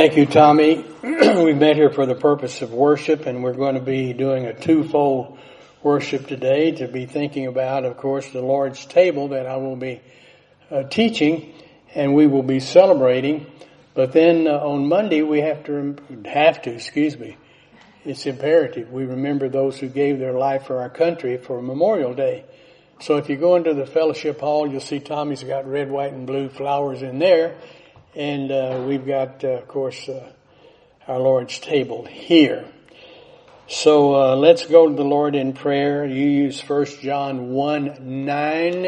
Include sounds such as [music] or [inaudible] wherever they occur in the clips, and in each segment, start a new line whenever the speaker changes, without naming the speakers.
Thank you, Tommy. [clears throat] We've met here for the purpose of worship and we're going to be doing a twofold worship today to be thinking about, of course, the Lord's table that I will be uh, teaching and we will be celebrating. But then uh, on Monday we have to, have to, excuse me, it's imperative. We remember those who gave their life for our country for Memorial Day. So if you go into the fellowship hall, you'll see Tommy's got red, white, and blue flowers in there. And uh, we've got, uh, of course, uh, our Lord's table here. So uh, let's go to the Lord in prayer. You use 1 John 1 9.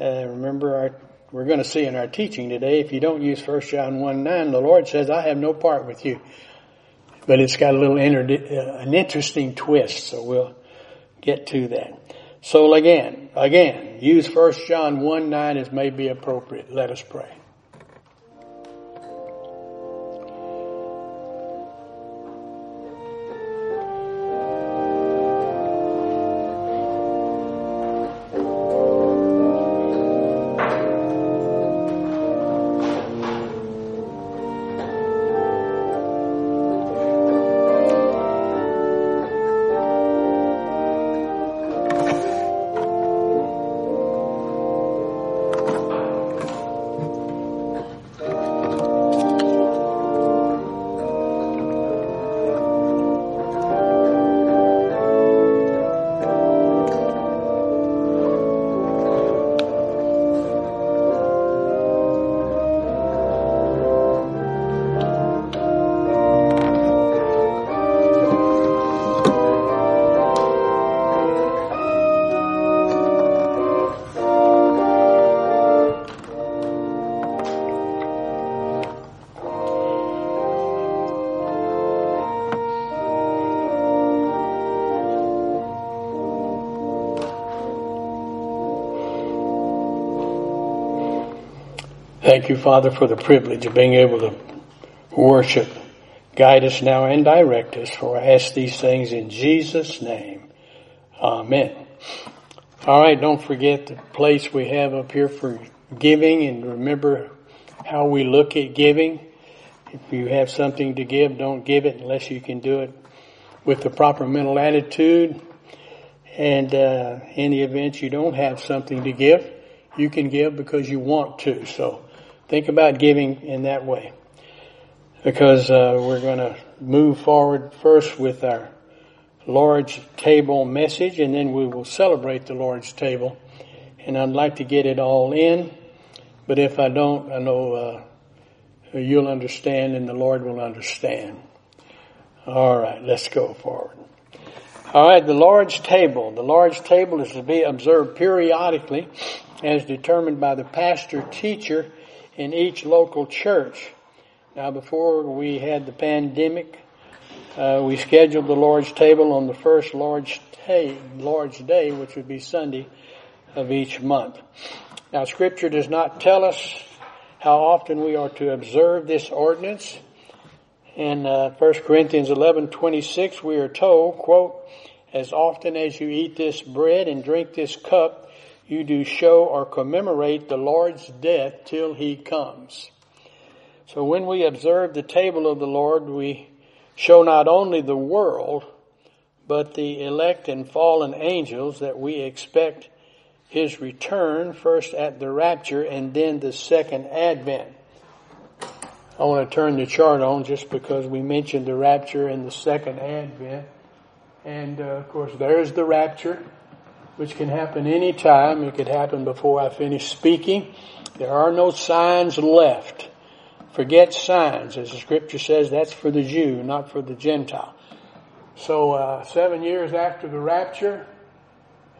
Uh, remember, our, we're going to see in our teaching today, if you don't use 1 John 1 9, the Lord says, I have no part with you. But it's got a little inter- uh, an interesting twist, so we'll get to that. So again, again, use 1 John 1 9 as may be appropriate. Let us pray. Thank you, Father, for the privilege of being able to worship. Guide us now and direct us, for I ask these things in Jesus' name. Amen. All right, don't forget the place we have up here for giving and remember how we look at giving. If you have something to give, don't give it unless you can do it with the proper mental attitude. And uh, in the event you don't have something to give, you can give because you want to. So Think about giving in that way. Because uh, we're going to move forward first with our Lord's table message and then we will celebrate the Lord's table. And I'd like to get it all in, but if I don't, I know uh, you'll understand and the Lord will understand. All right, let's go forward. All right, the Lord's table. The Lord's table is to be observed periodically as determined by the pastor teacher in each local church. Now, before we had the pandemic, uh, we scheduled the Lord's table on the first Lord's Day, Lord's Day, which would be Sunday of each month. Now, Scripture does not tell us how often we are to observe this ordinance. In uh, 1 Corinthians 11:26, we are told, "quote As often as you eat this bread and drink this cup, you do show or commemorate the Lord's death till he comes. So when we observe the table of the Lord, we show not only the world, but the elect and fallen angels that we expect his return first at the rapture and then the second advent. I want to turn the chart on just because we mentioned the rapture and the second advent. And uh, of course, there's the rapture which can happen any time. It could happen before I finish speaking. There are no signs left. Forget signs, as the scripture says, that's for the Jew, not for the Gentile. So, uh, seven years after the rapture,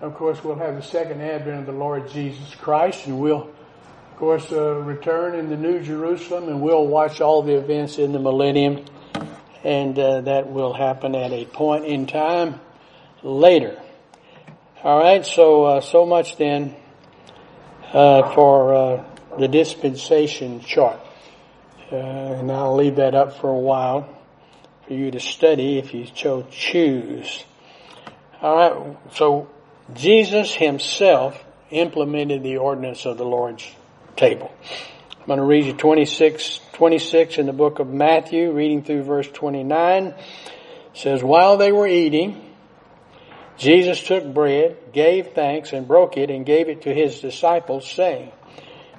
of course, we'll have the second advent of the Lord Jesus Christ, and we'll, of course, uh, return in the New Jerusalem, and we'll watch all the events in the millennium, and uh, that will happen at a point in time later. All right, so uh, so much then uh, for uh, the dispensation chart, uh, and I'll leave that up for a while for you to study if you so choose. All right, so Jesus Himself implemented the ordinance of the Lord's table. I'm going to read you 26, 26 in the book of Matthew, reading through verse 29. It says, While they were eating, Jesus took bread, gave thanks, and broke it, and gave it to his disciples, saying,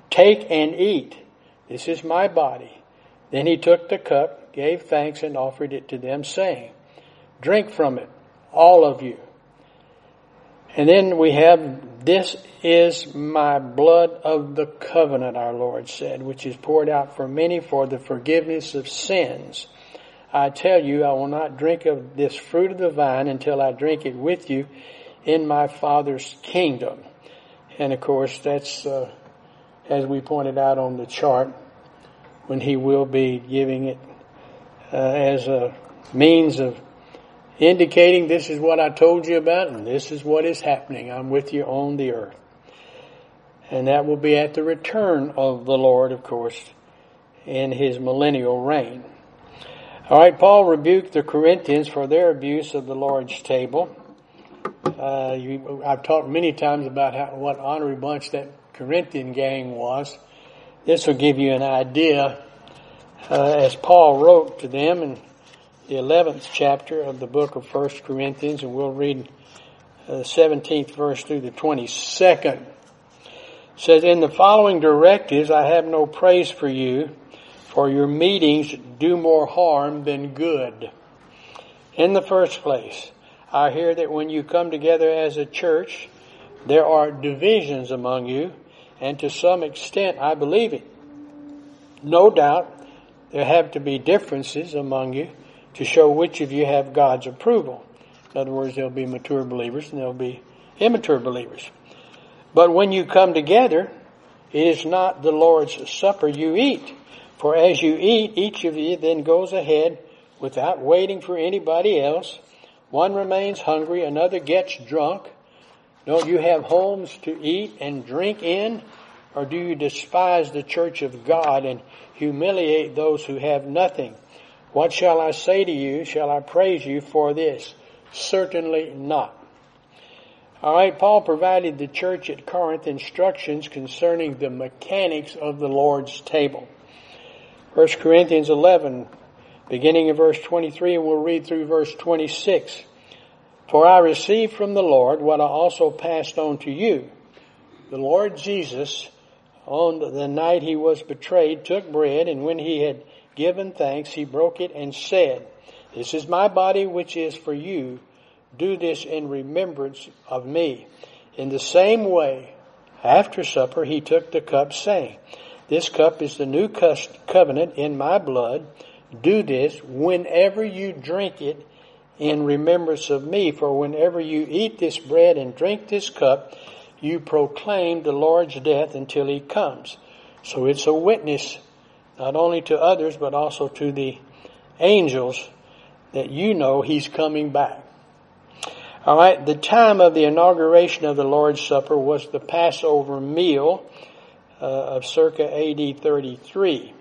Take and eat. This is my body. Then he took the cup, gave thanks, and offered it to them, saying, Drink from it, all of you. And then we have, This is my blood of the covenant, our Lord said, which is poured out for many for the forgiveness of sins. I tell you, I will not drink of this fruit of the vine until I drink it with you in my Father's kingdom. And of course, that's, uh, as we pointed out on the chart, when he will be giving it uh, as a means of indicating this is what I told you about and this is what is happening. I'm with you on the earth. And that will be at the return of the Lord, of course, in his millennial reign. All right, Paul rebuked the Corinthians for their abuse of the Lord's table. Uh, you, I've talked many times about how, what honorary bunch that Corinthian gang was. This will give you an idea uh, as Paul wrote to them in the 11th chapter of the book of 1 Corinthians, and we'll read uh, the 17th verse through the 22nd. It says, In the following directives, I have no praise for you, for your meetings do more harm than good. In the first place, I hear that when you come together as a church, there are divisions among you, and to some extent I believe it. No doubt there have to be differences among you to show which of you have God's approval. In other words, there'll be mature believers and there'll be immature believers. But when you come together, it is not the Lord's supper you eat. For as you eat, each of you then goes ahead without waiting for anybody else. One remains hungry, another gets drunk. Don't you have homes to eat and drink in? Or do you despise the church of God and humiliate those who have nothing? What shall I say to you? Shall I praise you for this? Certainly not. Alright, Paul provided the church at Corinth instructions concerning the mechanics of the Lord's table. 1 Corinthians 11, beginning in verse 23, and we'll read through verse 26. For I received from the Lord what I also passed on to you. The Lord Jesus, on the night he was betrayed, took bread, and when he had given thanks, he broke it and said, This is my body which is for you. Do this in remembrance of me. In the same way, after supper, he took the cup saying, This cup is the new covenant in my blood. Do this whenever you drink it in remembrance of me. For whenever you eat this bread and drink this cup, you proclaim the Lord's death until he comes. So it's a witness, not only to others, but also to the angels that you know he's coming back. All right, the time of the inauguration of the Lord's Supper was the Passover meal uh, of circa AD 33.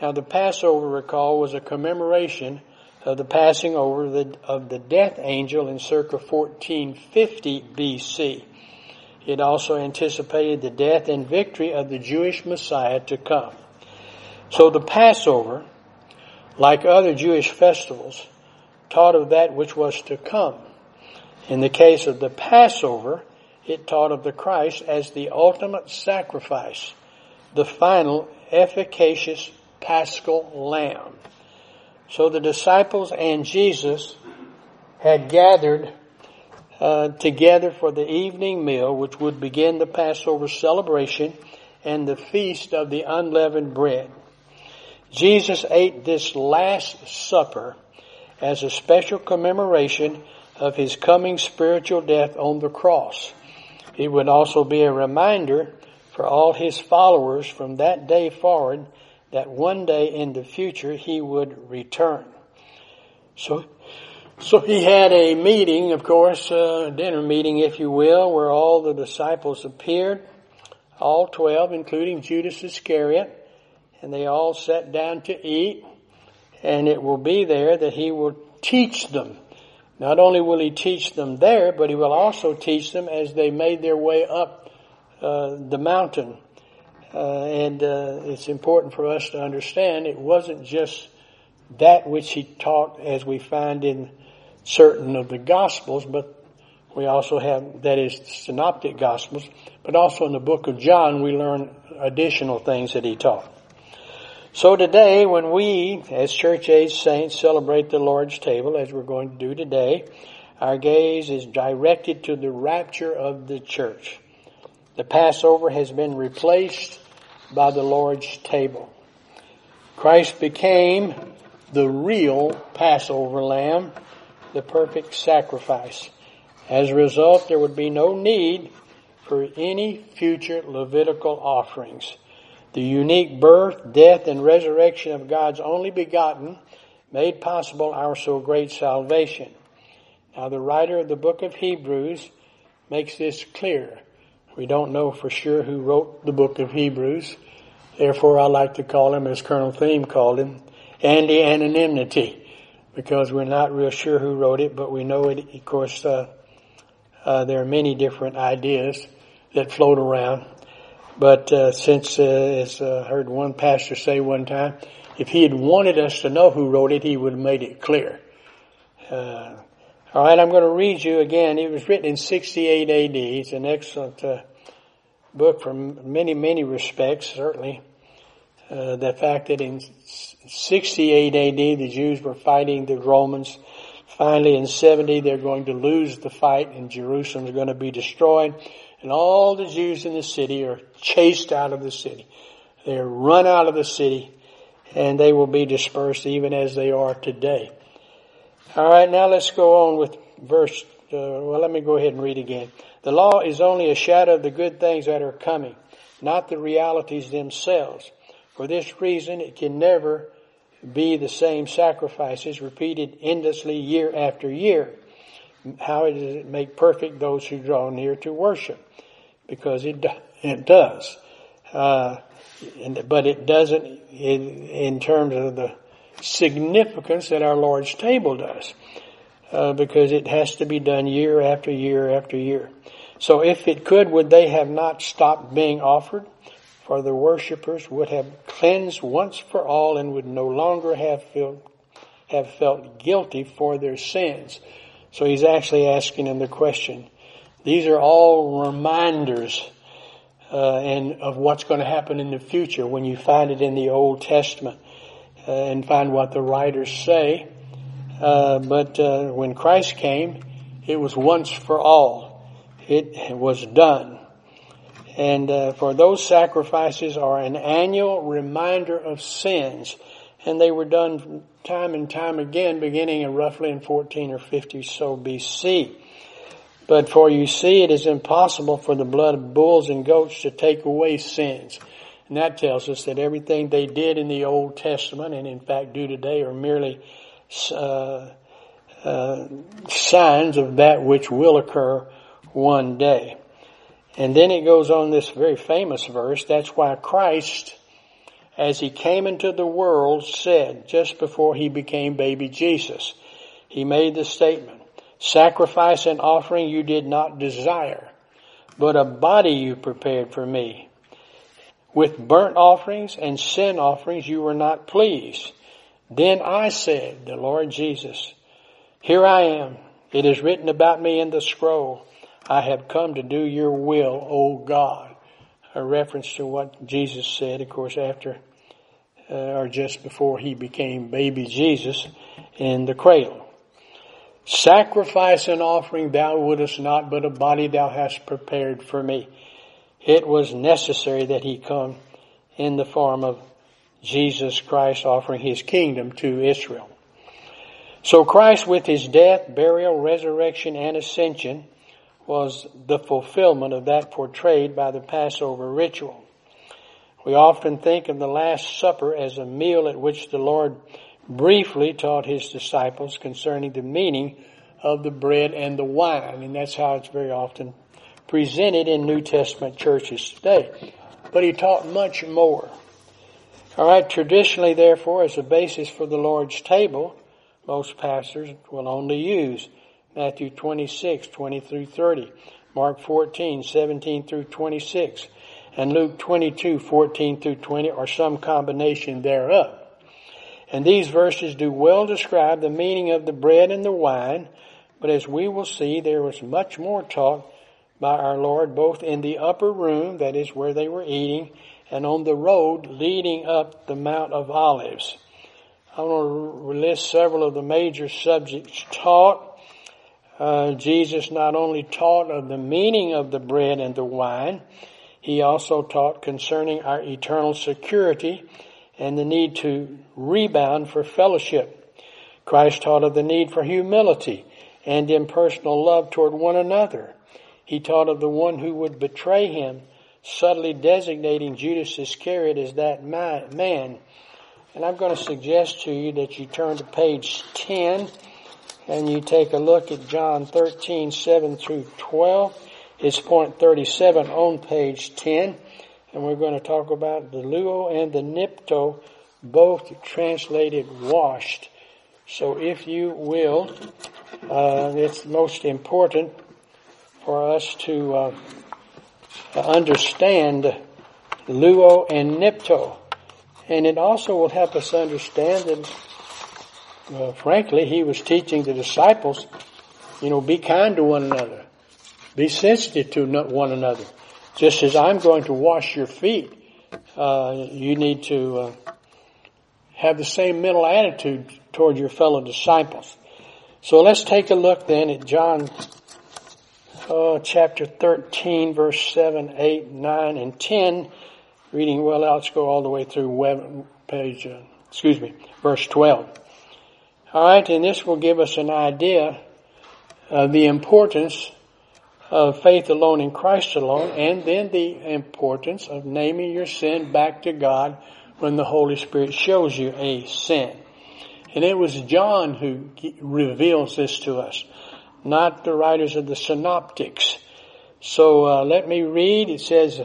Now, the Passover, recall, was a commemoration of the passing over the, of the death angel in circa 1450 BC. It also anticipated the death and victory of the Jewish Messiah to come. So the Passover, like other Jewish festivals, taught of that which was to come. In the case of the Passover, it taught of the Christ as the ultimate sacrifice, the final efficacious paschal lamb. So the disciples and Jesus had gathered uh, together for the evening meal, which would begin the Passover celebration and the feast of the unleavened bread. Jesus ate this last supper as a special commemoration of his coming spiritual death on the cross. It would also be a reminder for all his followers from that day forward that one day in the future he would return. So so he had a meeting, of course, uh, a dinner meeting, if you will, where all the disciples appeared, all twelve, including Judas Iscariot, and they all sat down to eat, and it will be there that he will teach them. Not only will he teach them there, but he will also teach them as they made their way up uh, the mountain Uh, and uh, it's important for us to understand it wasn't just that which he taught as we find in certain of the Gospels, but we also have, that is, synoptic Gospels, but also in the book of John we learn additional things that he taught. So today, when we, as church age saints, celebrate the Lord's table, as we're going to do today, our gaze is directed to the rapture of the church. The Passover has been replaced by the Lord's table. Christ became the real Passover lamb, the perfect sacrifice. As a result, there would be no need for any future Levitical offerings. The unique birth, death, and resurrection of God's only begotten made possible our so great salvation. Now the writer of the book of Hebrews makes this clear. We don't know for sure who wrote the book of Hebrews. Therefore I like to call him, as Colonel Thieme called him, Andy Anonymity, because we're not real sure who wrote it, but we know it, of course, uh, uh, there are many different ideas that float around. But uh, since, uh, as I heard one pastor say one time, if he had wanted us to know who wrote it, he would have made it clear. Uh, all right, I'm going to read you again. It was written in 68 AD. It's an excellent uh, book from many, many respects, certainly. Uh, the fact that in 68 AD the Jews were fighting the Romans. Finally in 70 they're going to lose the fight and Jerusalem is going to be destroyed and all the Jews in the city are chased out of the city. They're run out of the city and they will be dispersed even as they are today. All right, now let's go on with verse, uh, well, let me go ahead and read again. The law is only a shadow of the good things that are coming, not the realities themselves. For this reason, it can never be the same sacrifices repeated endlessly year after year. How does it make perfect those who draw near to worship? because it it does, uh, and, but it doesn't in, in, terms of the significance that our Lord's table does, uh, because it has to be done year after year after year. So if it could, would they have not stopped being offered? For the worshippers would have cleansed once for all and would no longer have felt, have felt guilty for their sins. So he's actually asking him the question, these are all reminders uh, and of what's going to happen in the future when you find it in the Old Testament uh, and find what the writers say. Uh, but uh, when Christ came, it was once for all. It was done. And uh, for those sacrifices are an annual reminder of sins. And they were done time and time again, beginning in roughly in 14 or 50 so BC. But for you see, it is impossible for the blood of bulls and goats to take away sins. And that tells us that everything they did in the Old Testament, and in fact do today, are merely uh, uh, signs of that which will occur one day. And then it goes on this very famous verse. That's why Christ, as he came into the world, said just before he became baby Jesus, he made the statement, Sacrifice and offering you did not desire, but a body you prepared for me. With burnt offerings and sin offerings you were not pleased. Then I said, the Lord Jesus, here I am. It is written about me in the scroll. I have come to do your will, O God. A reference to what Jesus said, of course, after Uh, or just before he became baby Jesus in the cradle. Sacrifice and offering thou wouldest not, but a body thou hast prepared for me. It was necessary that he come in the form of Jesus Christ offering his kingdom to Israel. So Christ with his death, burial, resurrection, and ascension was the fulfillment of that portrayed by the Passover ritual. We often think of the Last Supper as a meal at which the Lord briefly taught his disciples concerning the meaning of the bread and the wine. And that's how it's very often presented in New Testament churches today. But he taught much more. Alright, traditionally therefore as a basis for the Lord's table, most pastors will only use Matthew 26, 20 through 30, Mark 14, 17 through 26, and Luke 22, 14 through 20, or some combination thereof. And these verses do well describe the meaning of the bread and the wine, but as we will see, there was much more talk by our Lord both in the upper room, that is where they were eating, and on the road leading up the Mount of Olives. I want to list several of the major subjects taught. Uh, Jesus not only taught of the meaning of the bread and the wine, he also taught concerning our eternal security and the need to rebound for fellowship. Christ taught of the need for humility and impersonal love toward one another. He taught of the one who would betray him, subtly designating Judas Iscariot as that man. And I'm going to suggest to you that you turn to page 10 and you take a look at John 13, 7 through 12. It's point 37 on page 10 and we're going to talk about the luo and the nipto, both translated washed. So if you will, uh, it's most important for us to uh, understand luo and nipto. And it also will help us understand that, uh, frankly, he was teaching the disciples, you know, be kind to one another. Be sensitive to one another. Just as I'm going to wash your feet, uh, you need to uh, have the same mental attitude toward your fellow disciples. So let's take a look then at John uh, chapter 13, verse 7, 8, 9, and 10. Reading well let's go all the way through web, page, uh, excuse me, verse 12. Alright, and this will give us an idea of the importance of faith alone in Christ alone, and then the importance of naming your sin back to God when the Holy Spirit shows you a sin. And it was John who reveals this to us, not the writers of the synoptics. So uh, let me read. It says,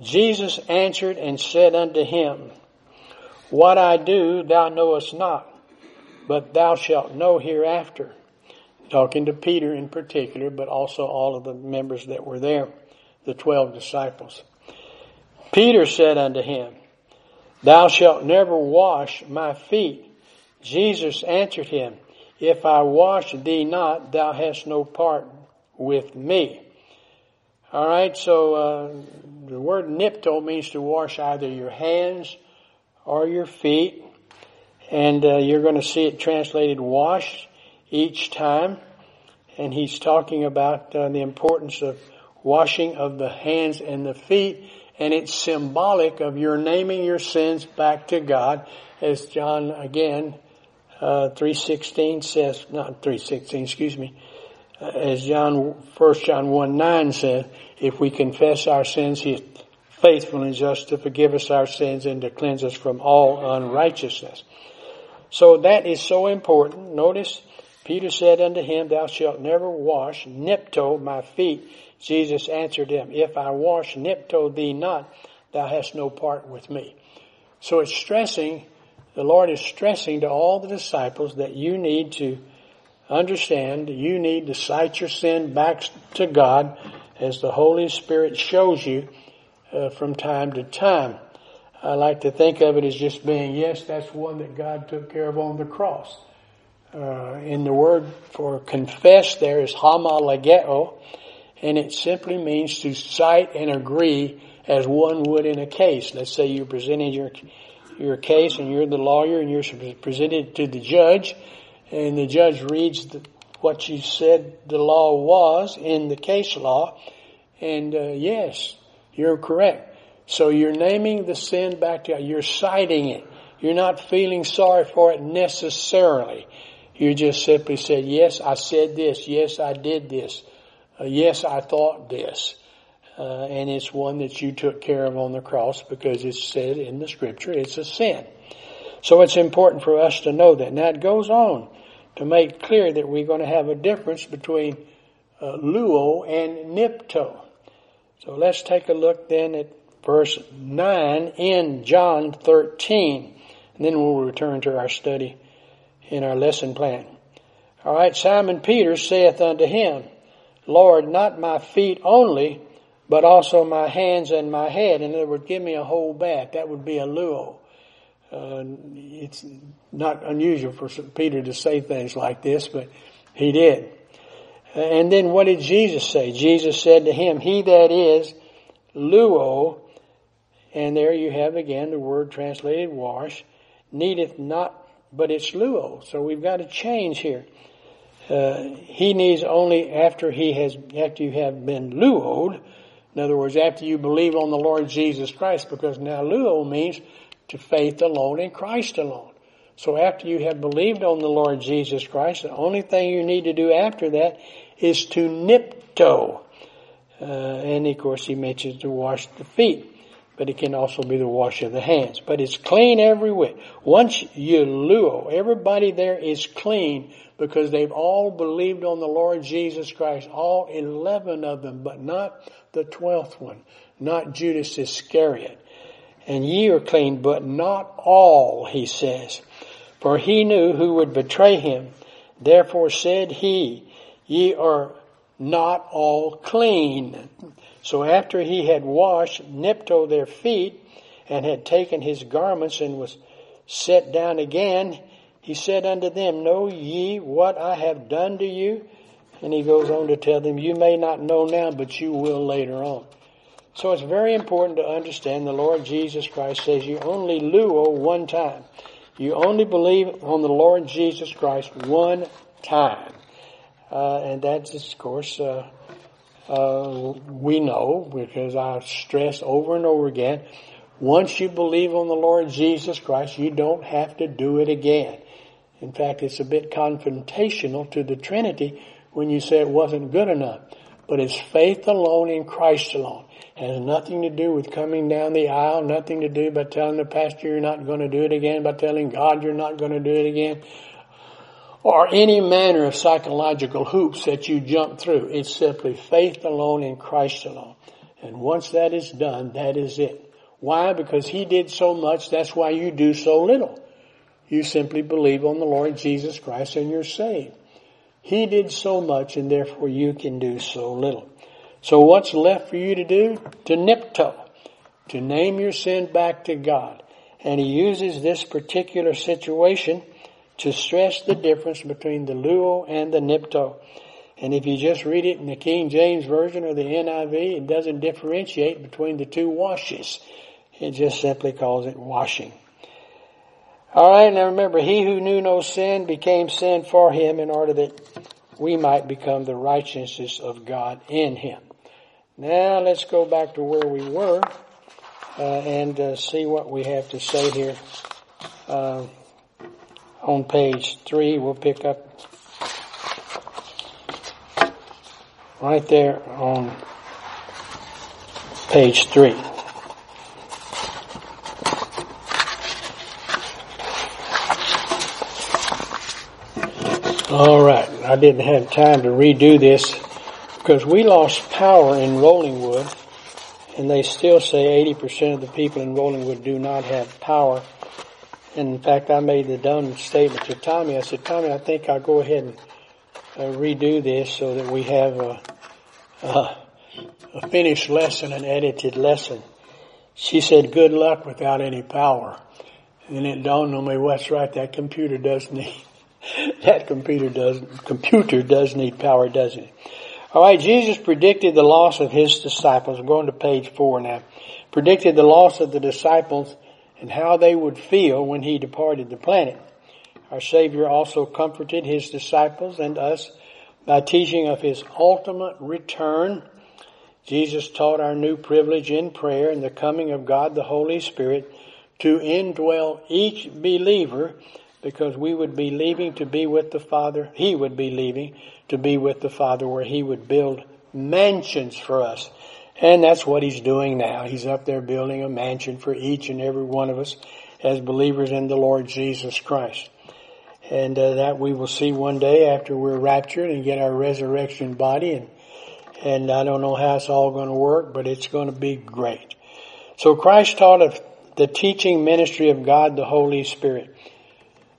Jesus answered and said unto him, What I do thou knowest not, but thou shalt know hereafter talking to Peter in particular, but also all of the members that were there, the twelve disciples. Peter said unto him, Thou shalt never wash my feet. Jesus answered him, If I wash thee not, thou hast no part with me. Alright, so uh, the word nipto means to wash either your hands or your feet. And uh, you're going to see it translated wash each time. And he's talking about uh, the importance of washing of the hands and the feet. And it's symbolic of your naming your sins back to God, as John again, uh, 316 says, not 316, excuse me, uh, as John, 1 John 1 9 says, if we confess our sins, he is faithful and just to forgive us our sins and to cleanse us from all unrighteousness. So that is so important. Notice Peter said unto him, Thou shalt never wash nipto my feet. Jesus answered him, If I wash nipto thee not, thou hast no part with me. So it's stressing, the Lord is stressing to all the disciples that you need to understand, you need to cite your sin back to God as the Holy Spirit shows you uh, from time to time. I like to think of it as just being, yes, that's one that God took care of on the cross uh, in the word for confess there is homologeo, and it simply means to cite and agree as one would in a case. Let's say you're presenting your your case and you're the lawyer and you're presented to the judge, and the judge reads the, what you said the law was in the case law, and uh, yes, you're correct. So you're naming the sin back to you. you're citing it. You're not feeling sorry for it necessarily. You just simply said, yes, I said this. Yes, I did this. Uh, yes, I thought this. Uh, and it's one that you took care of on the cross because it's said in the scripture it's a sin. So it's important for us to know that. Now it goes on to make clear that we're going to have a difference between uh, luo and nipto. So let's take a look then at verse 9 in John 13, and then we'll return to our study in our lesson plan. All right, Simon Peter saith unto him, Lord, not my feet only, but also my hands and my head. In other words, give me a whole bath. That would be a luo. Uh, it's not unusual for Peter to say things like this, but he did. And then what did Jesus say? Jesus said to him, He that is luo, and there you have again the word translated wash, needeth not, but it's luo. So we've got to change here. Uh, he needs only after he has, after you have been luoed, in other words, after you believe on the Lord Jesus Christ, because now luo means to faith alone in Christ alone. So after you have believed on the Lord Jesus Christ, the only thing you need to do after that is to nipto. Uh, and of course he mentions to wash the feet, but it can also be the wash of the hands. But it's clean every way. Once you luo, everybody there is clean because they've all believed on the Lord Jesus Christ, all 11 of them, but not the 12th one, not Judas Iscariot. And ye are clean, but not all, he says. For he knew who would betray him. Therefore said he, ye are not all clean. So after he had washed Nipto their feet and had taken his garments and was set down again, he said unto them, Know ye what I have done to you? And he goes on to tell them, You may not know now, but you will later on. So it's very important to understand the Lord Jesus Christ says you only luo one time. You only believe on the Lord Jesus Christ one time. Uh, and that's, of course, uh, uh, we know because I stress over and over again. Once you believe on the Lord Jesus Christ, you don't have to do it again. In fact, it's a bit confrontational to the Trinity when you say it wasn't good enough. But it's faith alone in Christ alone. It has nothing to do with coming down the aisle, nothing to do by telling the pastor you're not going to do it again, by telling God you're not going to do it again, or any manner of psychological hoops that you jump through. It's simply faith alone in Christ alone. And once that is done, that is it. Why? Because He did so much, that's why you do so little. You simply believe on the Lord Jesus Christ and you're saved. He did so much and therefore you can do so little. So what's left for you to do? To nipto. To name your sin back to God. And he uses this particular situation to stress the difference between the luo and the nipto. And if you just read it in the King James Version or the NIV, it doesn't differentiate between the two washes. It just simply calls it washing. Alright, now remember, he who knew no sin became sin for him in order that we might become the righteousness of God in him. Now let's go back to where we were uh, and uh, see what we have to say here. Uh, on page three, we'll pick up right there on page three. All right, I didn't have time to redo this because we lost power in Rollingwood and they still say 80% of the people in Rollingwood do not have power. In fact, I made the dumb statement to Tommy. I said, Tommy, I think I'll go ahead and uh, redo this so that we have a, a, a finished lesson, an edited lesson. She said, good luck without any power. And it dawned on me, what's right, that computer does need [laughs] that computer does, computer does need power, doesn't it? Alright, Jesus predicted the loss of his disciples. I'm going to page four now. Predicted the loss of the disciples and how they would feel when he departed the planet. Our Savior also comforted his disciples and us by teaching of his ultimate return. Jesus taught our new privilege in prayer and the coming of God the Holy Spirit to indwell each believer because we would be leaving to be with the Father. He would be leaving to be with the Father where He would build mansions for us. And that's what He's doing now. He's up there building a mansion for each and every one of us as believers in the Lord Jesus Christ. And uh, that we will see one day after we're raptured and get our resurrection body and and I don't know how it's all going to work, but it's going to be great. So Christ taught of the teaching ministry of God the Holy Spirit.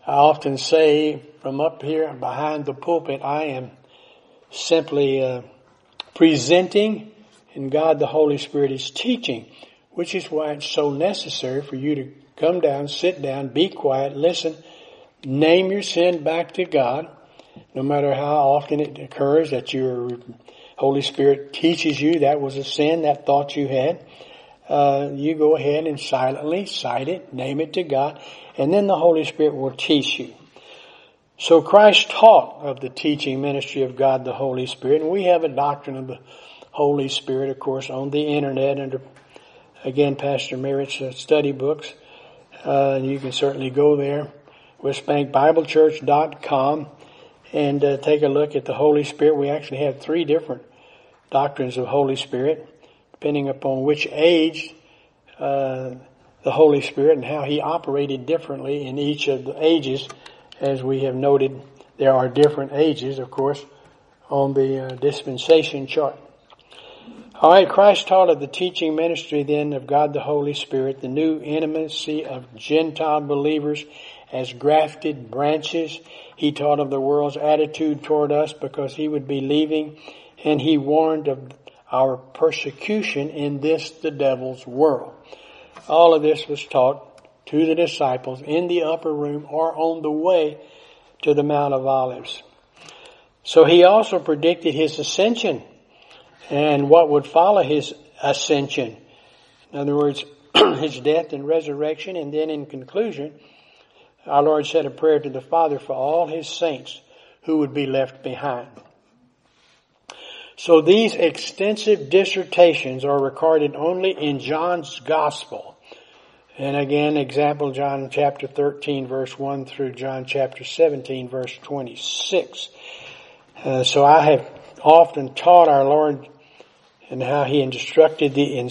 I often say from up here behind the pulpit, I am simply uh, presenting and God the Holy Spirit is teaching, which is why it's so necessary for you to come down, sit down, be quiet, listen, name your sin back to God, no matter how often it occurs that your Holy Spirit teaches you that was a sin, that thought you had. Uh, you go ahead and silently cite it, name it to God, and then the Holy Spirit will teach you. So Christ taught of the teaching ministry of God the Holy Spirit, and we have a doctrine of the Holy Spirit, of course, on the internet under, again, Pastor Merritt's uh, study books. Uh, you can certainly go there, westbankbiblechurch.com, and uh, take a look at the Holy Spirit. We actually have three different doctrines of Holy Spirit, depending upon which age uh, the Holy Spirit and how He operated differently in each of the ages as we have noted, there are different ages, of course, on the uh, dispensation chart. All right, Christ taught of the teaching ministry then of God the Holy Spirit, the new intimacy of Gentile believers as grafted branches. He taught of the world's attitude toward us because he would be leaving, and he warned of our persecution in this, the devil's world. All of this was taught to the disciples in the upper room or on the way to the Mount of Olives. So he also predicted his ascension and what would follow his ascension. In other words, [clears throat] his death and resurrection, and then in conclusion, our Lord said a prayer to the Father for all his saints who would be left behind. So these extensive dissertations are recorded only in John's Gospel. And again, example John chapter 13 verse 1 through John chapter 17 verse 26. Uh, so I have often taught our Lord and how He instructed the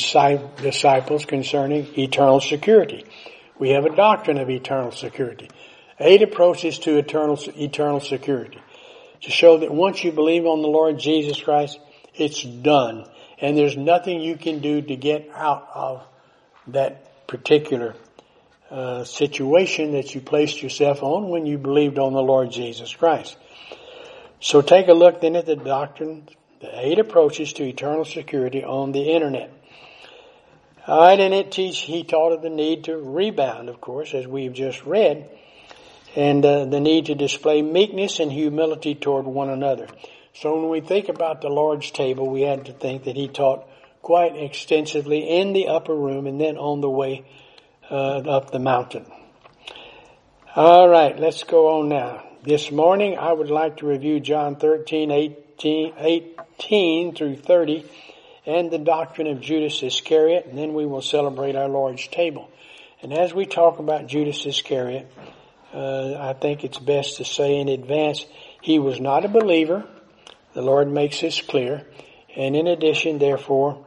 disciples concerning eternal security. We have a doctrine of eternal security. Eight approaches to eternal, eternal security. To show that once you believe on the Lord Jesus Christ, it's done. And there's nothing you can do to get out of that particular uh, situation that you placed yourself on when you believed on the Lord Jesus Christ. So take a look then at the doctrine, the eight approaches to eternal security on the internet. Alright, and it teach, he taught of the need to rebound, of course, as we've just read, and uh, the need to display meekness and humility toward one another. So when we think about the Lord's table, we had to think that he taught quite extensively in the upper room and then on the way uh, up the mountain. All right, let's go on now. This morning I would like to review John 13, 18, 18 through 30 and the doctrine of Judas Iscariot, and then we will celebrate our Lord's table. And as we talk about Judas Iscariot, uh, I think it's best to say in advance, he was not a believer. The Lord makes this clear. And in addition, therefore,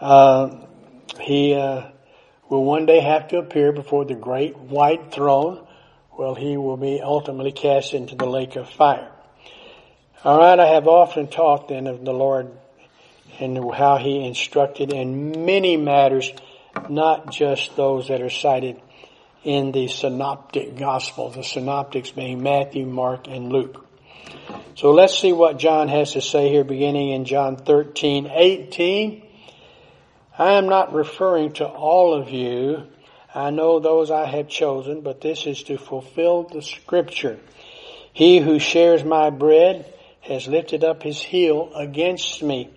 uh, he uh, will one day have to appear before the great white throne. Well, he will be ultimately cast into the lake of fire. All right, I have often taught then of the Lord and how he instructed in many matters, not just those that are cited in the synoptic gospels, the synoptics being Matthew, Mark, and Luke. So let's see what John has to say here beginning in John 13, 18. I am not referring to all of you. I know those I have chosen, but this is to fulfill the scripture. He who shares my bread has lifted up his heel against me.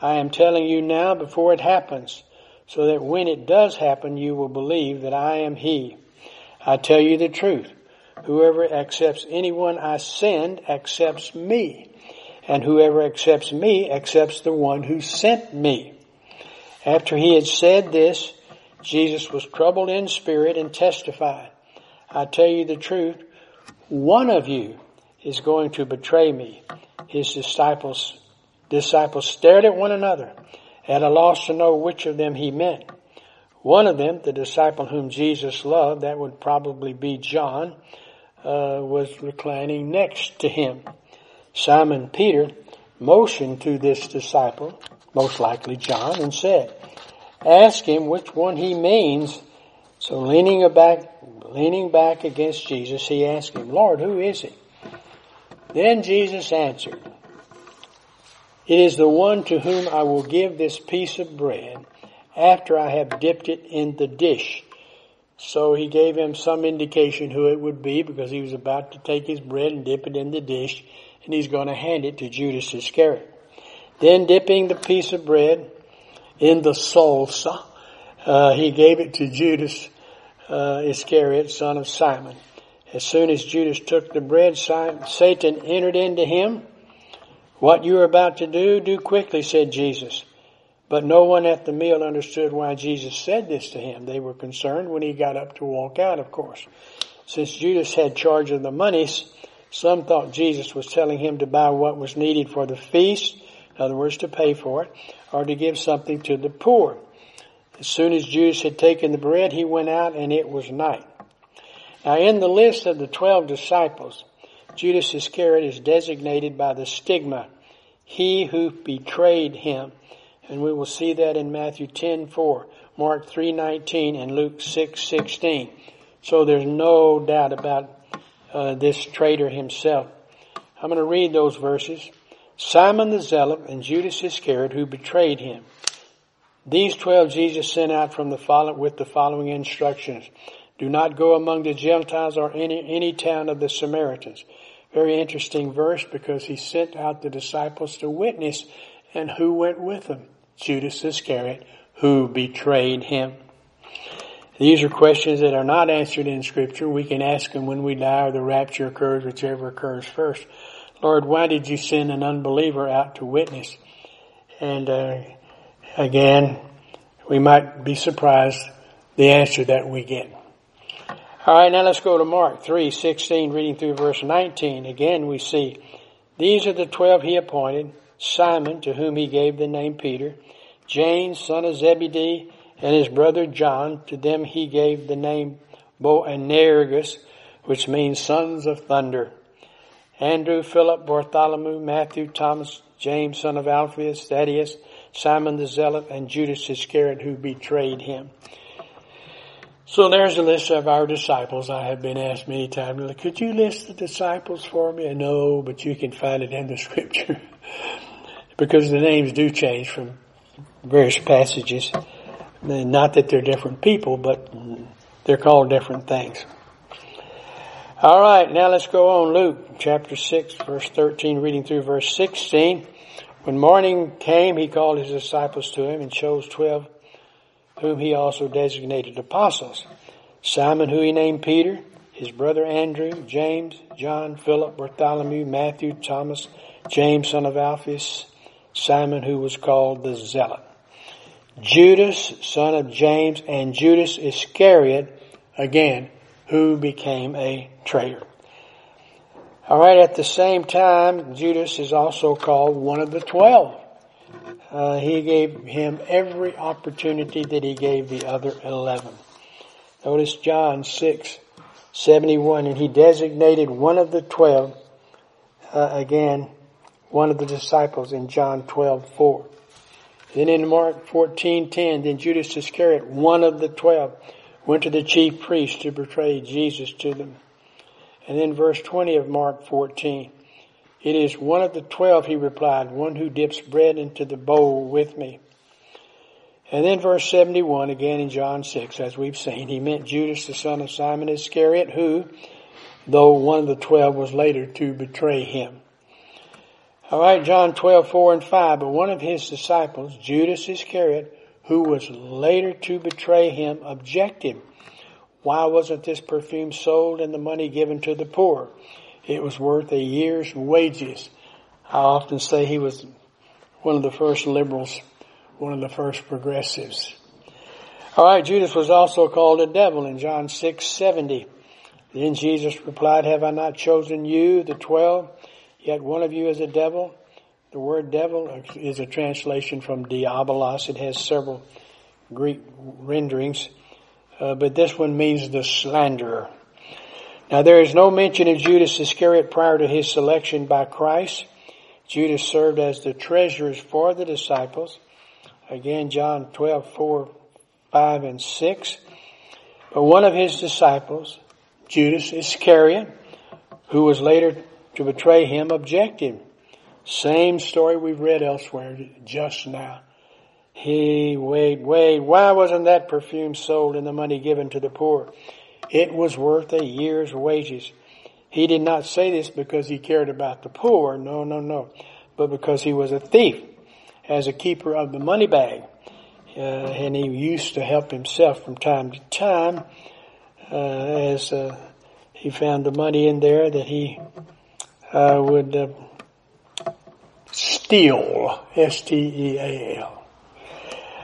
I am telling you now before it happens, so that when it does happen, you will believe that I am he. I tell you the truth. Whoever accepts anyone I send accepts me. And whoever accepts me accepts the one who sent me. After he had said this, Jesus was troubled in spirit and testified, I tell you the truth, one of you is going to betray me. His disciples, disciples stared at one another at a loss to know which of them he meant. One of them, the disciple whom Jesus loved, that would probably be John, uh, was reclining next to him. Simon Peter motioned to this disciple most likely John, and said, ask him which one he means. So leaning back, leaning back against Jesus, he asked him, Lord, who is it? Then Jesus answered, It is the one to whom I will give this piece of bread after I have dipped it in the dish. So he gave him some indication who it would be because he was about to take his bread and dip it in the dish and he's going to hand it to Judas Iscariot. Then dipping the piece of bread in the salsa, uh, he gave it to Judas uh, Iscariot, son of Simon. As soon as Judas took the bread, Satan entered into him. What you are about to do, do quickly, said Jesus. But no one at the meal understood why Jesus said this to him. They were concerned when he got up to walk out, of course. Since Judas had charge of the monies, some thought Jesus was telling him to buy what was needed for the feast, in other words, to pay for it, or to give something to the poor. As soon as Judas had taken the bread, he went out and it was night. Now in the list of the twelve disciples, Judas Iscariot is designated by the stigma, he who betrayed him. And we will see that in Matthew 10, 4, Mark 3, 19, and Luke 6, 16. So there's no doubt about uh, this traitor himself. I'm going to read those verses. Simon the Zealot and Judas Iscariot who betrayed him. These twelve Jesus sent out from the follow, with the following instructions. Do not go among the Gentiles or any, any town of the Samaritans. Very interesting verse because he sent out the disciples to witness and who went with them? Judas Iscariot, who betrayed him. These are questions that are not answered in scripture. We can ask them when we die or the rapture occurs, whichever occurs first. Lord, why did you send an unbeliever out to witness? And, uh, again, we might be surprised the answer that we get. All right, now let's go to Mark 3, 16, reading through verse 19. Again, we see these are the twelve he appointed, Simon, to whom he gave the name Peter, James, son of Zebedee, and his brother John, to them he gave the name Boanerges, which means sons of thunder. Andrew, Philip, Bartholomew, Matthew, Thomas, James, son of Alphaeus, Thaddeus, Simon the Zealot, and Judas Iscariot, who betrayed him. So there's a list of our disciples. I have been asked many times, could you list the disciples for me? No, but you can find it in the [laughs] scripture. because the names do change from various passages. Not that they're different people, but they're called different things. All right, now let's go on. Luke chapter 6, verse 13, reading through verse 16. When morning came, he called his disciples to him and chose twelve whom he also designated apostles. Simon, who he named Peter, his brother Andrew, James, John, Philip, Bartholomew, Matthew, Thomas, James, son of Alphaeus, Simon, who was called the Zealot, Judas, son of James, and Judas Iscariot, again, who became a traitor. All right, at the same time, Judas is also called one of the twelve uh, he gave him every opportunity that he gave the other 11. Notice John 6, 71, and he designated one of the 12, uh, again, one of the disciples in John 12, 4. Then in Mark 14, 10, then Judas Iscariot, one of the 12, went to the chief priests to betray Jesus to them. And then verse 20 of Mark 14, it is one of the twelve, he replied, one who dips bread into the bowl with me. And then verse 71, again in John 6, as we've seen, he meant Judas the son of Simon Iscariot, who, though one of the twelve, was later to betray him. Alright, John 12, 4 and 5, but one of his disciples, Judas Iscariot, who was later to betray him, objected. Why wasn't this perfume sold and the money given to the poor? It was worth a year's wages. I often say he was one of the first liberals, one of the first progressives. Alright, Judas was also called a devil in John 6, 70. Then Jesus replied, have I not chosen you, the twelve, yet one of you is a devil? The word devil is a translation from diabolos. It has several Greek renderings, uh, but this one means the slanderer. Now there is no mention of Judas Iscariot prior to his selection by Christ. Judas served as the treasurers for the disciples. Again, John 12, 4, 5, and 6. But one of his disciples, Judas Iscariot, who was later to betray him, objected. Same story we've read elsewhere just now. He wait, wait, Why wasn't that perfume sold and the money given to the poor? It was worth a year's wages. He did not say this because he cared about the poor. No, no, no. But because he was a thief as a keeper of the money bag. Uh, and he used to help himself from time to time uh, as uh, he found the money in there that he uh, would uh, steal. S-T-E-A-L.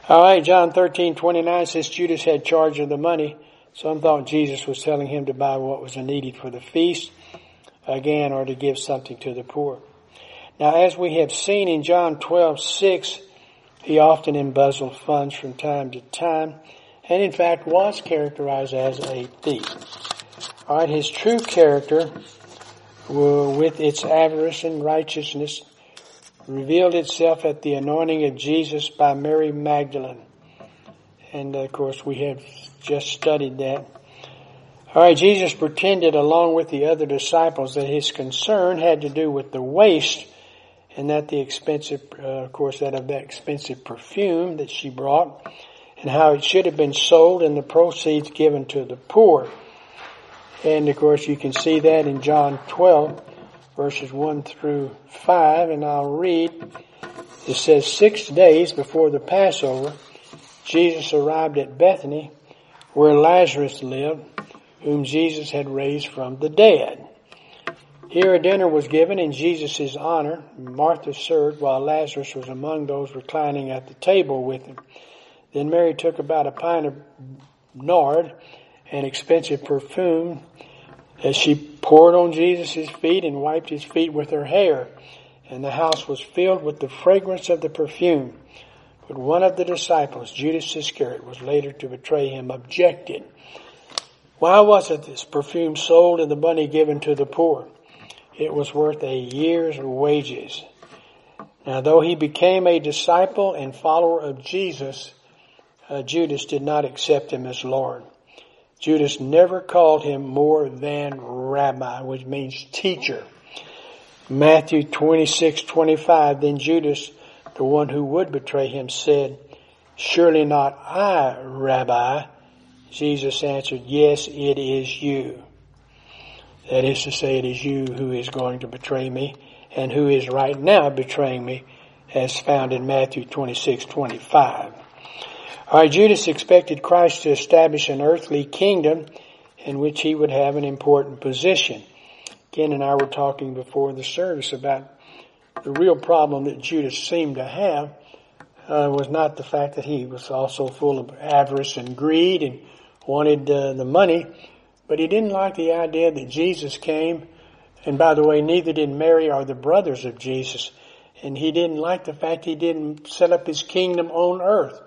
All right, John 13, 29 says Judas had charge of the money. Some thought Jesus was telling him to buy what was needed for the feast again or to give something to the poor. Now, as we have seen in John 12, 6, he often embezzled funds from time to time, and in fact was characterized as a thief. Alright, his true character, uh, with its avarice and righteousness, revealed itself at the anointing of Jesus by Mary Magdalene. And of course we have just studied that. Alright, Jesus pretended along with the other disciples that his concern had to do with the waste and that the expensive, uh, of course, that of that expensive perfume that she brought, and how it should have been sold and the proceeds given to the poor. And of course, you can see that in John 12, verses 1 through 5, and I'll read. It says, Six days before the Passover, Jesus arrived at Bethany, where Lazarus lived, whom Jesus had raised from the dead. Here a dinner was given in Jesus' honor. Martha served while Lazarus was among those reclining at the table with him. Then Mary took about a pint of nard, an expensive perfume, as she poured on Jesus' feet and wiped his feet with her hair. And the house was filled with the fragrance of the perfume. But one of the disciples, Judas Iscariot, was later to betray him, objected. Why wasn't this perfume sold and the money given to the poor? it was worth a year's wages. Now, though he became a disciple and follower of Jesus, uh, Judas did not accept him as Lord. Judas never called him more than rabbi, which means teacher. Matthew 26, 25, then Judas, the one who would betray him, said, Surely not I, rabbi. Jesus answered, Yes, it is you. That is to say, it is you who is going to betray me and who is right now betraying me as found in Matthew 26, 25. Alright, Judas expected Christ to establish an earthly kingdom in which he would have an important position. Ken and I were talking before the service about the real problem that Judas seemed to have uh, was not the fact that he was also full of avarice and greed and wanted uh, the money, but he didn't like the idea that Jesus came, and by the way, neither did Mary or the brothers of Jesus. And he didn't like the fact he didn't set up his kingdom on earth,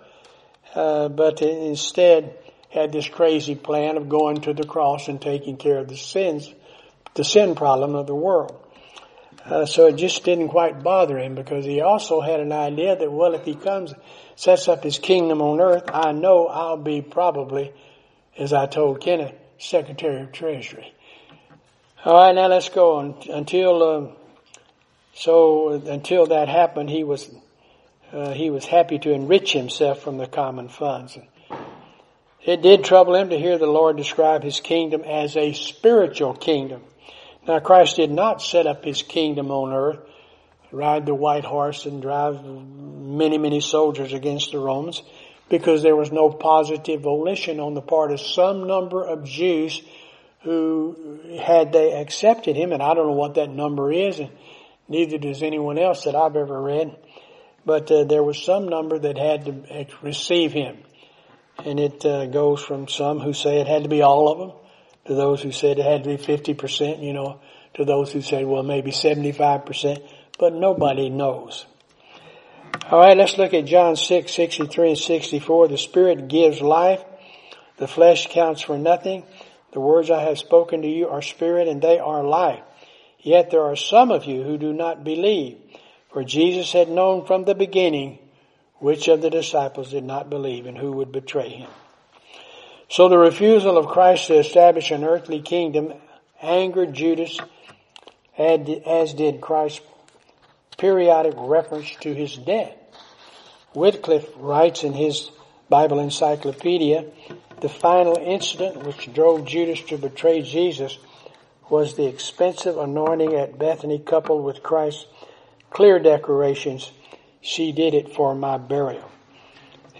uh, but instead had this crazy plan of going to the cross and taking care of the sins, the sin problem of the world. Uh, so it just didn't quite bother him because he also had an idea that, well, if he comes, sets up his kingdom on earth, I know I'll be probably, as I told Kenneth, Secretary of Treasury. All right, now let's go on. Until um, so until that happened, he was uh, he was happy to enrich himself from the common funds. It did trouble him to hear the Lord describe his kingdom as a spiritual kingdom. Now Christ did not set up his kingdom on earth, ride the white horse and drive many, many soldiers against the Romans because there was no positive volition on the part of some number of Jews who had they accepted him, and I don't know what that number is, and neither does anyone else that I've ever read, but uh, there was some number that had to receive him. And it uh, goes from some who say it had to be all of them, to those who said it had to be 50%, you know, to those who said, well, maybe 75%, but nobody knows. All right, let's look at John 6, 63 and 64. The Spirit gives life. The flesh counts for nothing. The words I have spoken to you are spirit and they are life. Yet there are some of you who do not believe. For Jesus had known from the beginning which of the disciples did not believe and who would betray him. So the refusal of Christ to establish an earthly kingdom angered Judas as did Christ's periodic reference to his death. Wycliffe writes in his Bible Encyclopedia, the final incident which drove Judas to betray Jesus was the expensive anointing at Bethany coupled with Christ's clear decorations. she did it for my burial.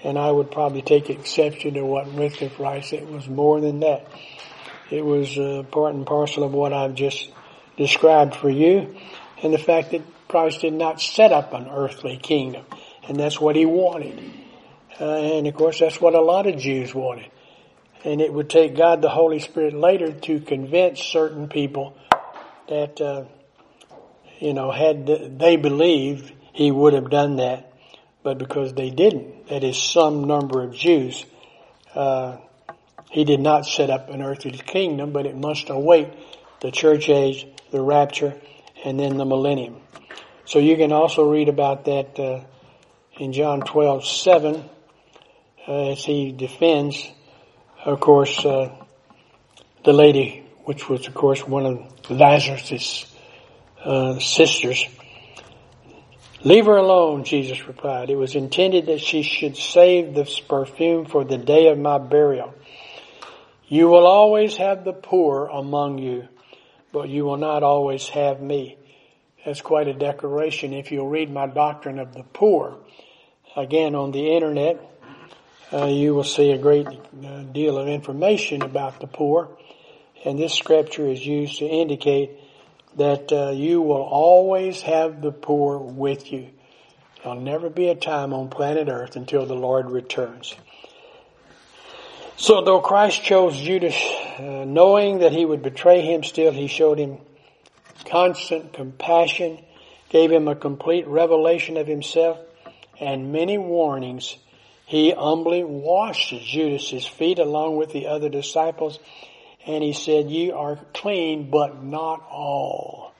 And I would probably take exception to what Wycliffe writes. It was more than that. It was uh, part and parcel of what I've just described for you and the fact that Christ did not set up an earthly kingdom. And that's what he wanted. Uh, and of course that's what a lot of Jews wanted. And it would take God the Holy Spirit later to convince certain people that, uh, you know, had they believed, he would have done that. But because they didn't, that is some number of Jews, uh, he did not set up an earthly kingdom, but it must await the church age, the rapture, and then the millennium. So you can also read about that uh, in John 12, 7, uh, as he defends of course, uh, the lady, which was, of course, one of Lazarus' uh, sisters. Leave her alone, Jesus replied. It was intended that she should save this perfume for the day of my burial. You will always have the poor among you, but you will not always have me. That's quite a declaration if you'll read my doctrine of the poor. Again, on the internet, uh, you will see a great uh, deal of information about the poor. And this scripture is used to indicate that uh, you will always have the poor with you. There'll never be a time on planet earth until the Lord returns. So though Christ chose Judas, uh, knowing that he would betray him, still he showed him constant compassion, gave him a complete revelation of himself, and many warnings he humbly washed Judas's feet along with the other disciples, and he said, "Ye are clean, but not all."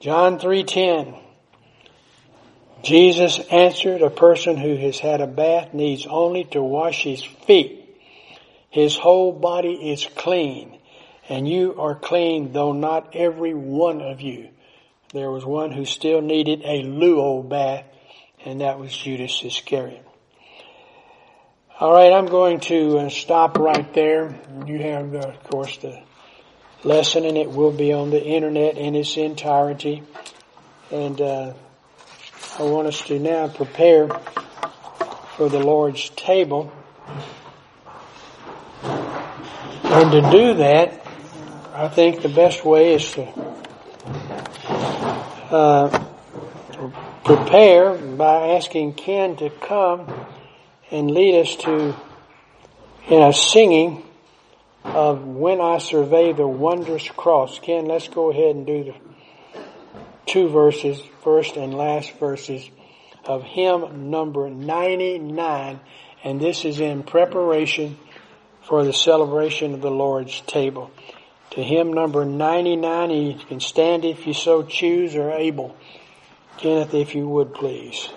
John 3:10 Jesus answered, a person who has had a bath needs only to wash his feet. His whole body is clean, and you are clean, though not every one of you. There was one who still needed a louo bath, and that was Judas Iscariot. All right, I'm going to uh, stop right there. You have, uh, of course, the lesson, and it will be on the internet in its entirety. And uh, I want us to now prepare for the Lord's table. And to do that, I think the best way is to uh, prepare by asking Ken to come and lead us to in a singing of When I Survey the Wondrous Cross. Ken, let's go ahead and do the two verses, first and last verses of hymn number 99. And this is in preparation for the celebration of the Lord's table. To hymn number 99, you can stand if you so choose or able. Kenneth, if you would please.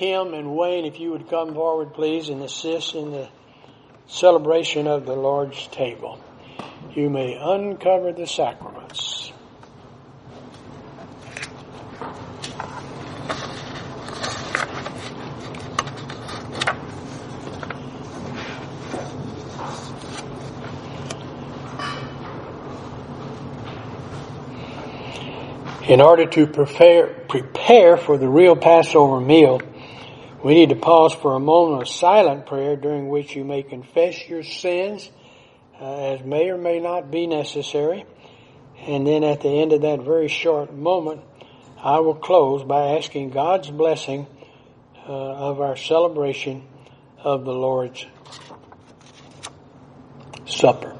Kim and Wayne if you would come forward, please, and assist in the celebration of the Lord's table. You may uncover the sacraments. In order to prepare, prepare for the real Passover meal, we need to pause for a moment of silent prayer during which you may confess your sins uh, as may or may not be necessary. And then at the end of that very short moment, I will close by asking God's blessing uh, of our celebration of the Lord's Supper.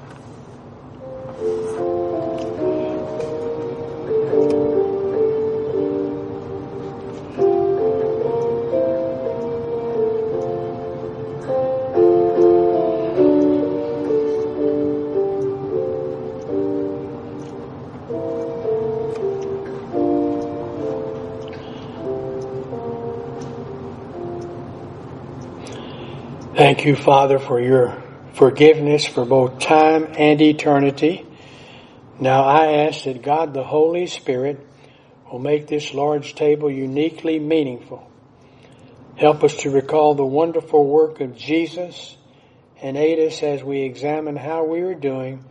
Thank you, Father, for your forgiveness for both time and eternity. Now I ask that God the Holy Spirit will make this Lord's table uniquely meaningful. Help us to recall the wonderful work of Jesus and aid us as we examine how we are doing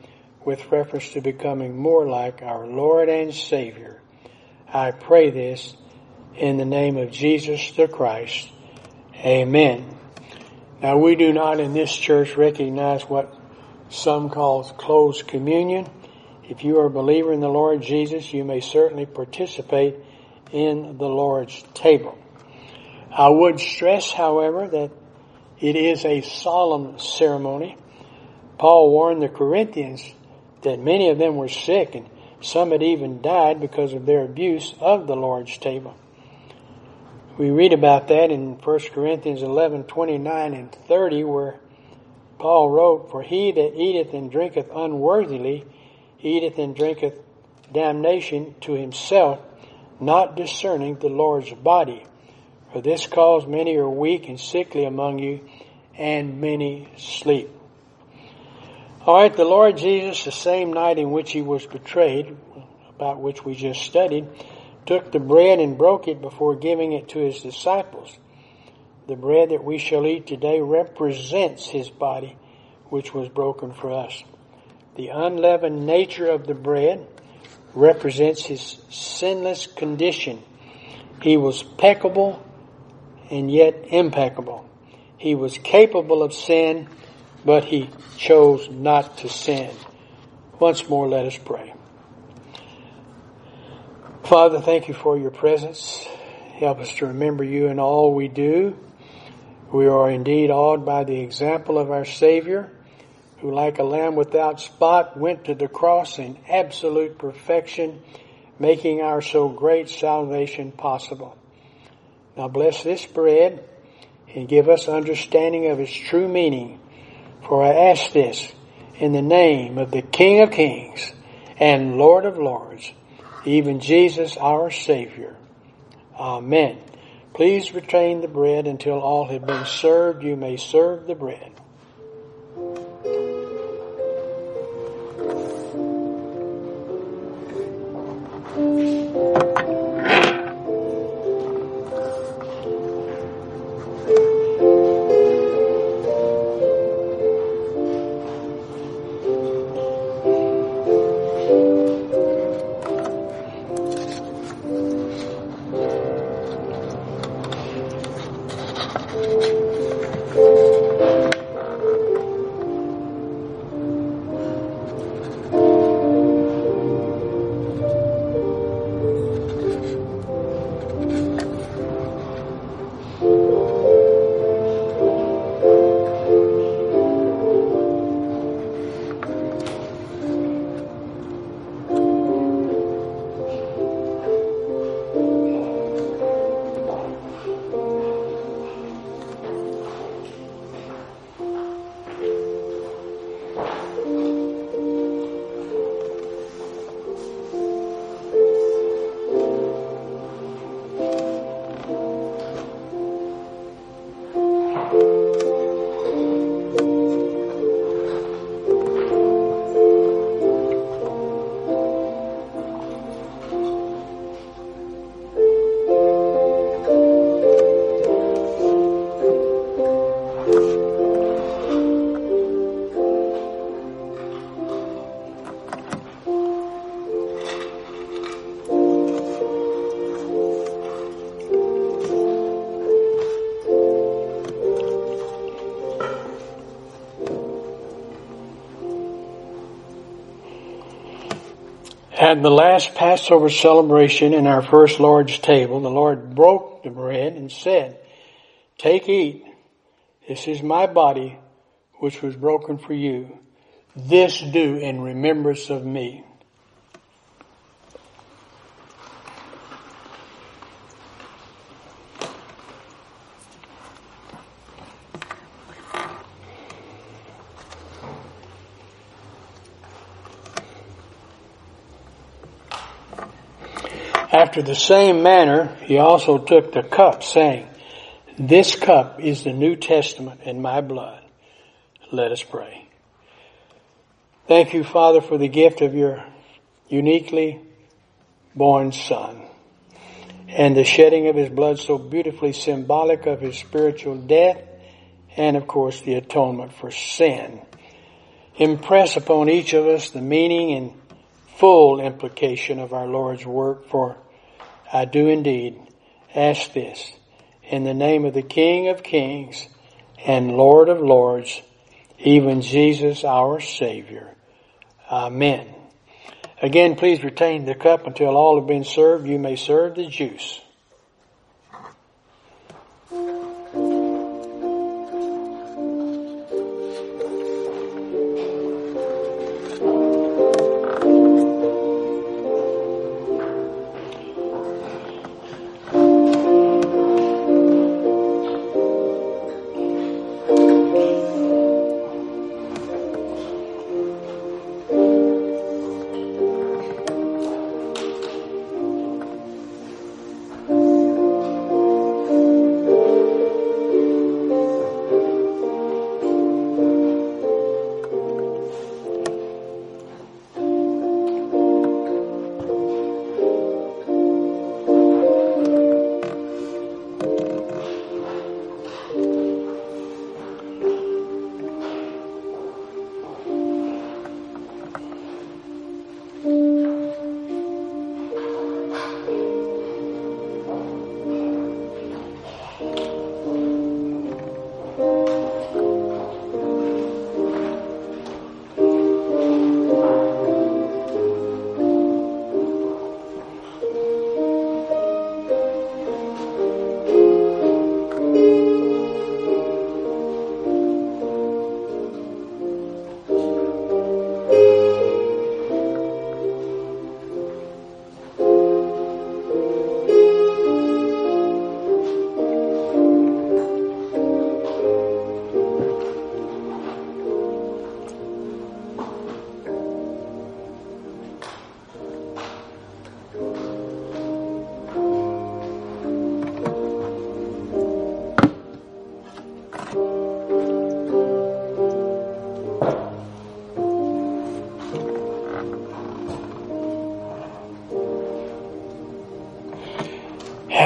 with reference to becoming more like our Lord and Savior. I pray this in the name of Jesus the Christ. Amen. Now we do not in this church recognize what some call closed communion. If you are a believer in the Lord Jesus, you may certainly participate in the Lord's table. I would stress, however, that it is a solemn ceremony. Paul warned the Corinthians that many of them were sick and some had even died because of their abuse of the Lord's table. We read about that in 1 Corinthians 11, 29 and 30 where Paul wrote, For he that eateth and drinketh unworthily eateth and drinketh damnation to himself, not discerning the Lord's body. For this cause many are weak and sickly among you, and many sleep. Alright, the Lord Jesus, the same night in which he was betrayed, about which we just studied, took the bread and broke it before giving it to his disciples. The bread that we shall eat today represents his body, which was broken for us. The unleavened nature of the bread represents his sinless condition. He was peccable and yet impeccable. He was capable of sin, but he chose not to sin. Once more, let us pray. Father, thank you for your presence. Help us to remember you in all we do. We are indeed awed by the example of our Savior, who like a lamb without spot went to the cross in absolute perfection, making our so great salvation possible. Now bless this bread and give us understanding of its true meaning. For I ask this in the name of the King of Kings and Lord of Lords, even Jesus our Savior. Amen. Please retain the bread until all have been served. You may serve the bread. At the last Passover celebration in our first Lord's table, the Lord broke the bread and said, Take, eat. This is my body, which was broken for you. This do in remembrance of me. After the same manner, he also took the cup, saying, This cup is the New Testament in my blood. Let us pray. Thank you, Father, for the gift of your uniquely born Son and the shedding of his blood so beautifully symbolic of his spiritual death and, of course, the atonement for sin. Impress upon each of us the meaning and full implication of our Lord's work, for I do indeed ask this in the name of the King of Kings and Lord of Lords, even Jesus our Savior. Amen. Again, please retain the cup until all have been served. You may serve the juice.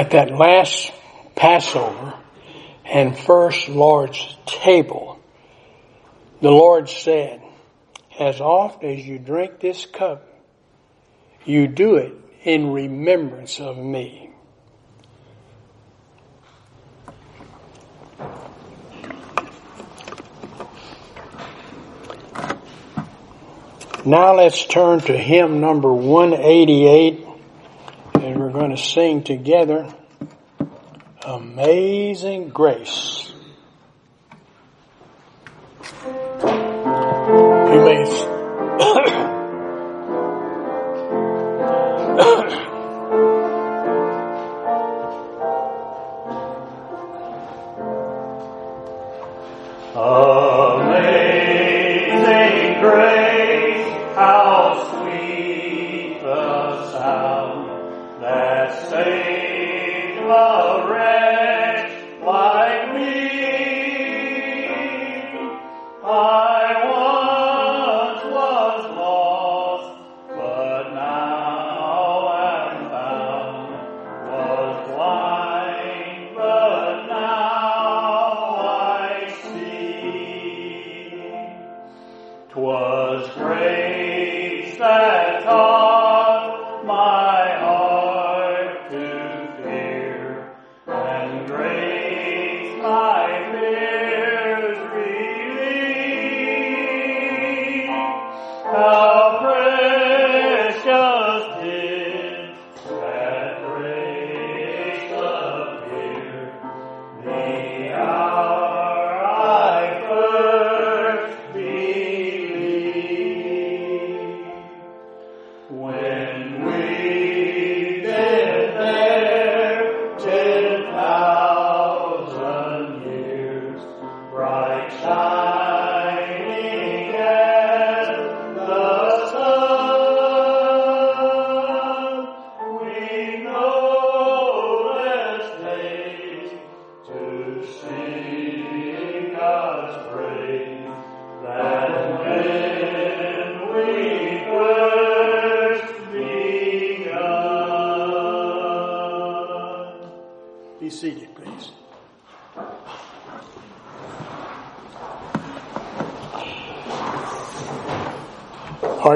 At that last Passover and first Lord's table, the Lord said, as oft as you drink this cup, you do it in remembrance of me. Now let's turn to hymn number 188 and we're going sing together Amazing Grace.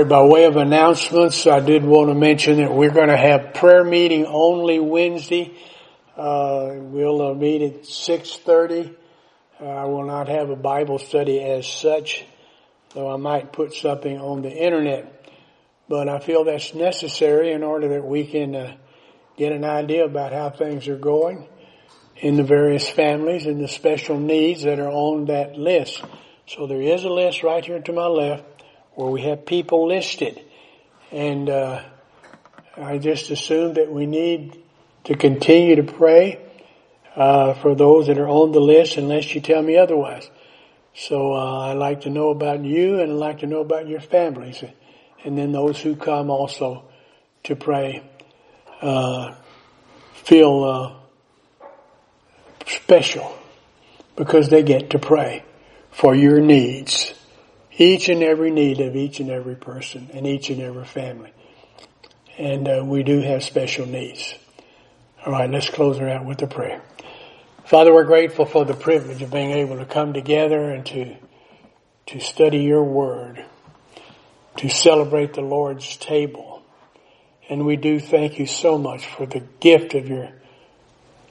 By way of announcements, I did want to mention that we're going to have prayer meeting only Wednesday. Uh, we'll uh, meet at 6.30. Uh, I will not have a Bible study as such, though I might put something on the internet. But I feel that's necessary in order that we can uh, get an idea about how things are going in the various families and the special needs that are on that list. So there is a list right here to my left where we have people listed. And uh, I just assume that we need to continue to pray uh, for those that are on the list unless you tell me otherwise. So uh, I'd like to know about you and I'd like to know about your families and then those who come also to pray uh, feel uh, special because they get to pray for your needs each and every need of each and every person and each and every family. And uh, we do have special needs. All right, let's close her out with a prayer. Father, we're grateful for the privilege of being able to come together and to to study your word, to celebrate the Lord's table. And we do thank you so much for the gift of your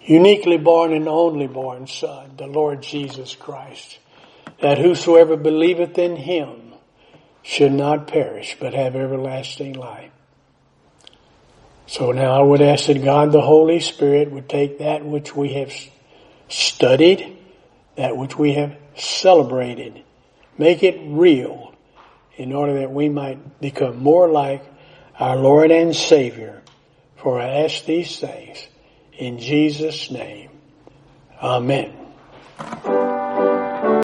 uniquely born and only born Son, the Lord Jesus Christ that whosoever believeth in him should not perish, but have everlasting life. So now I would ask that God the Holy Spirit would take that which we have studied, that which we have celebrated, make it real in order that we might become more like our Lord and Savior. For I ask these things in Jesus' name. Amen.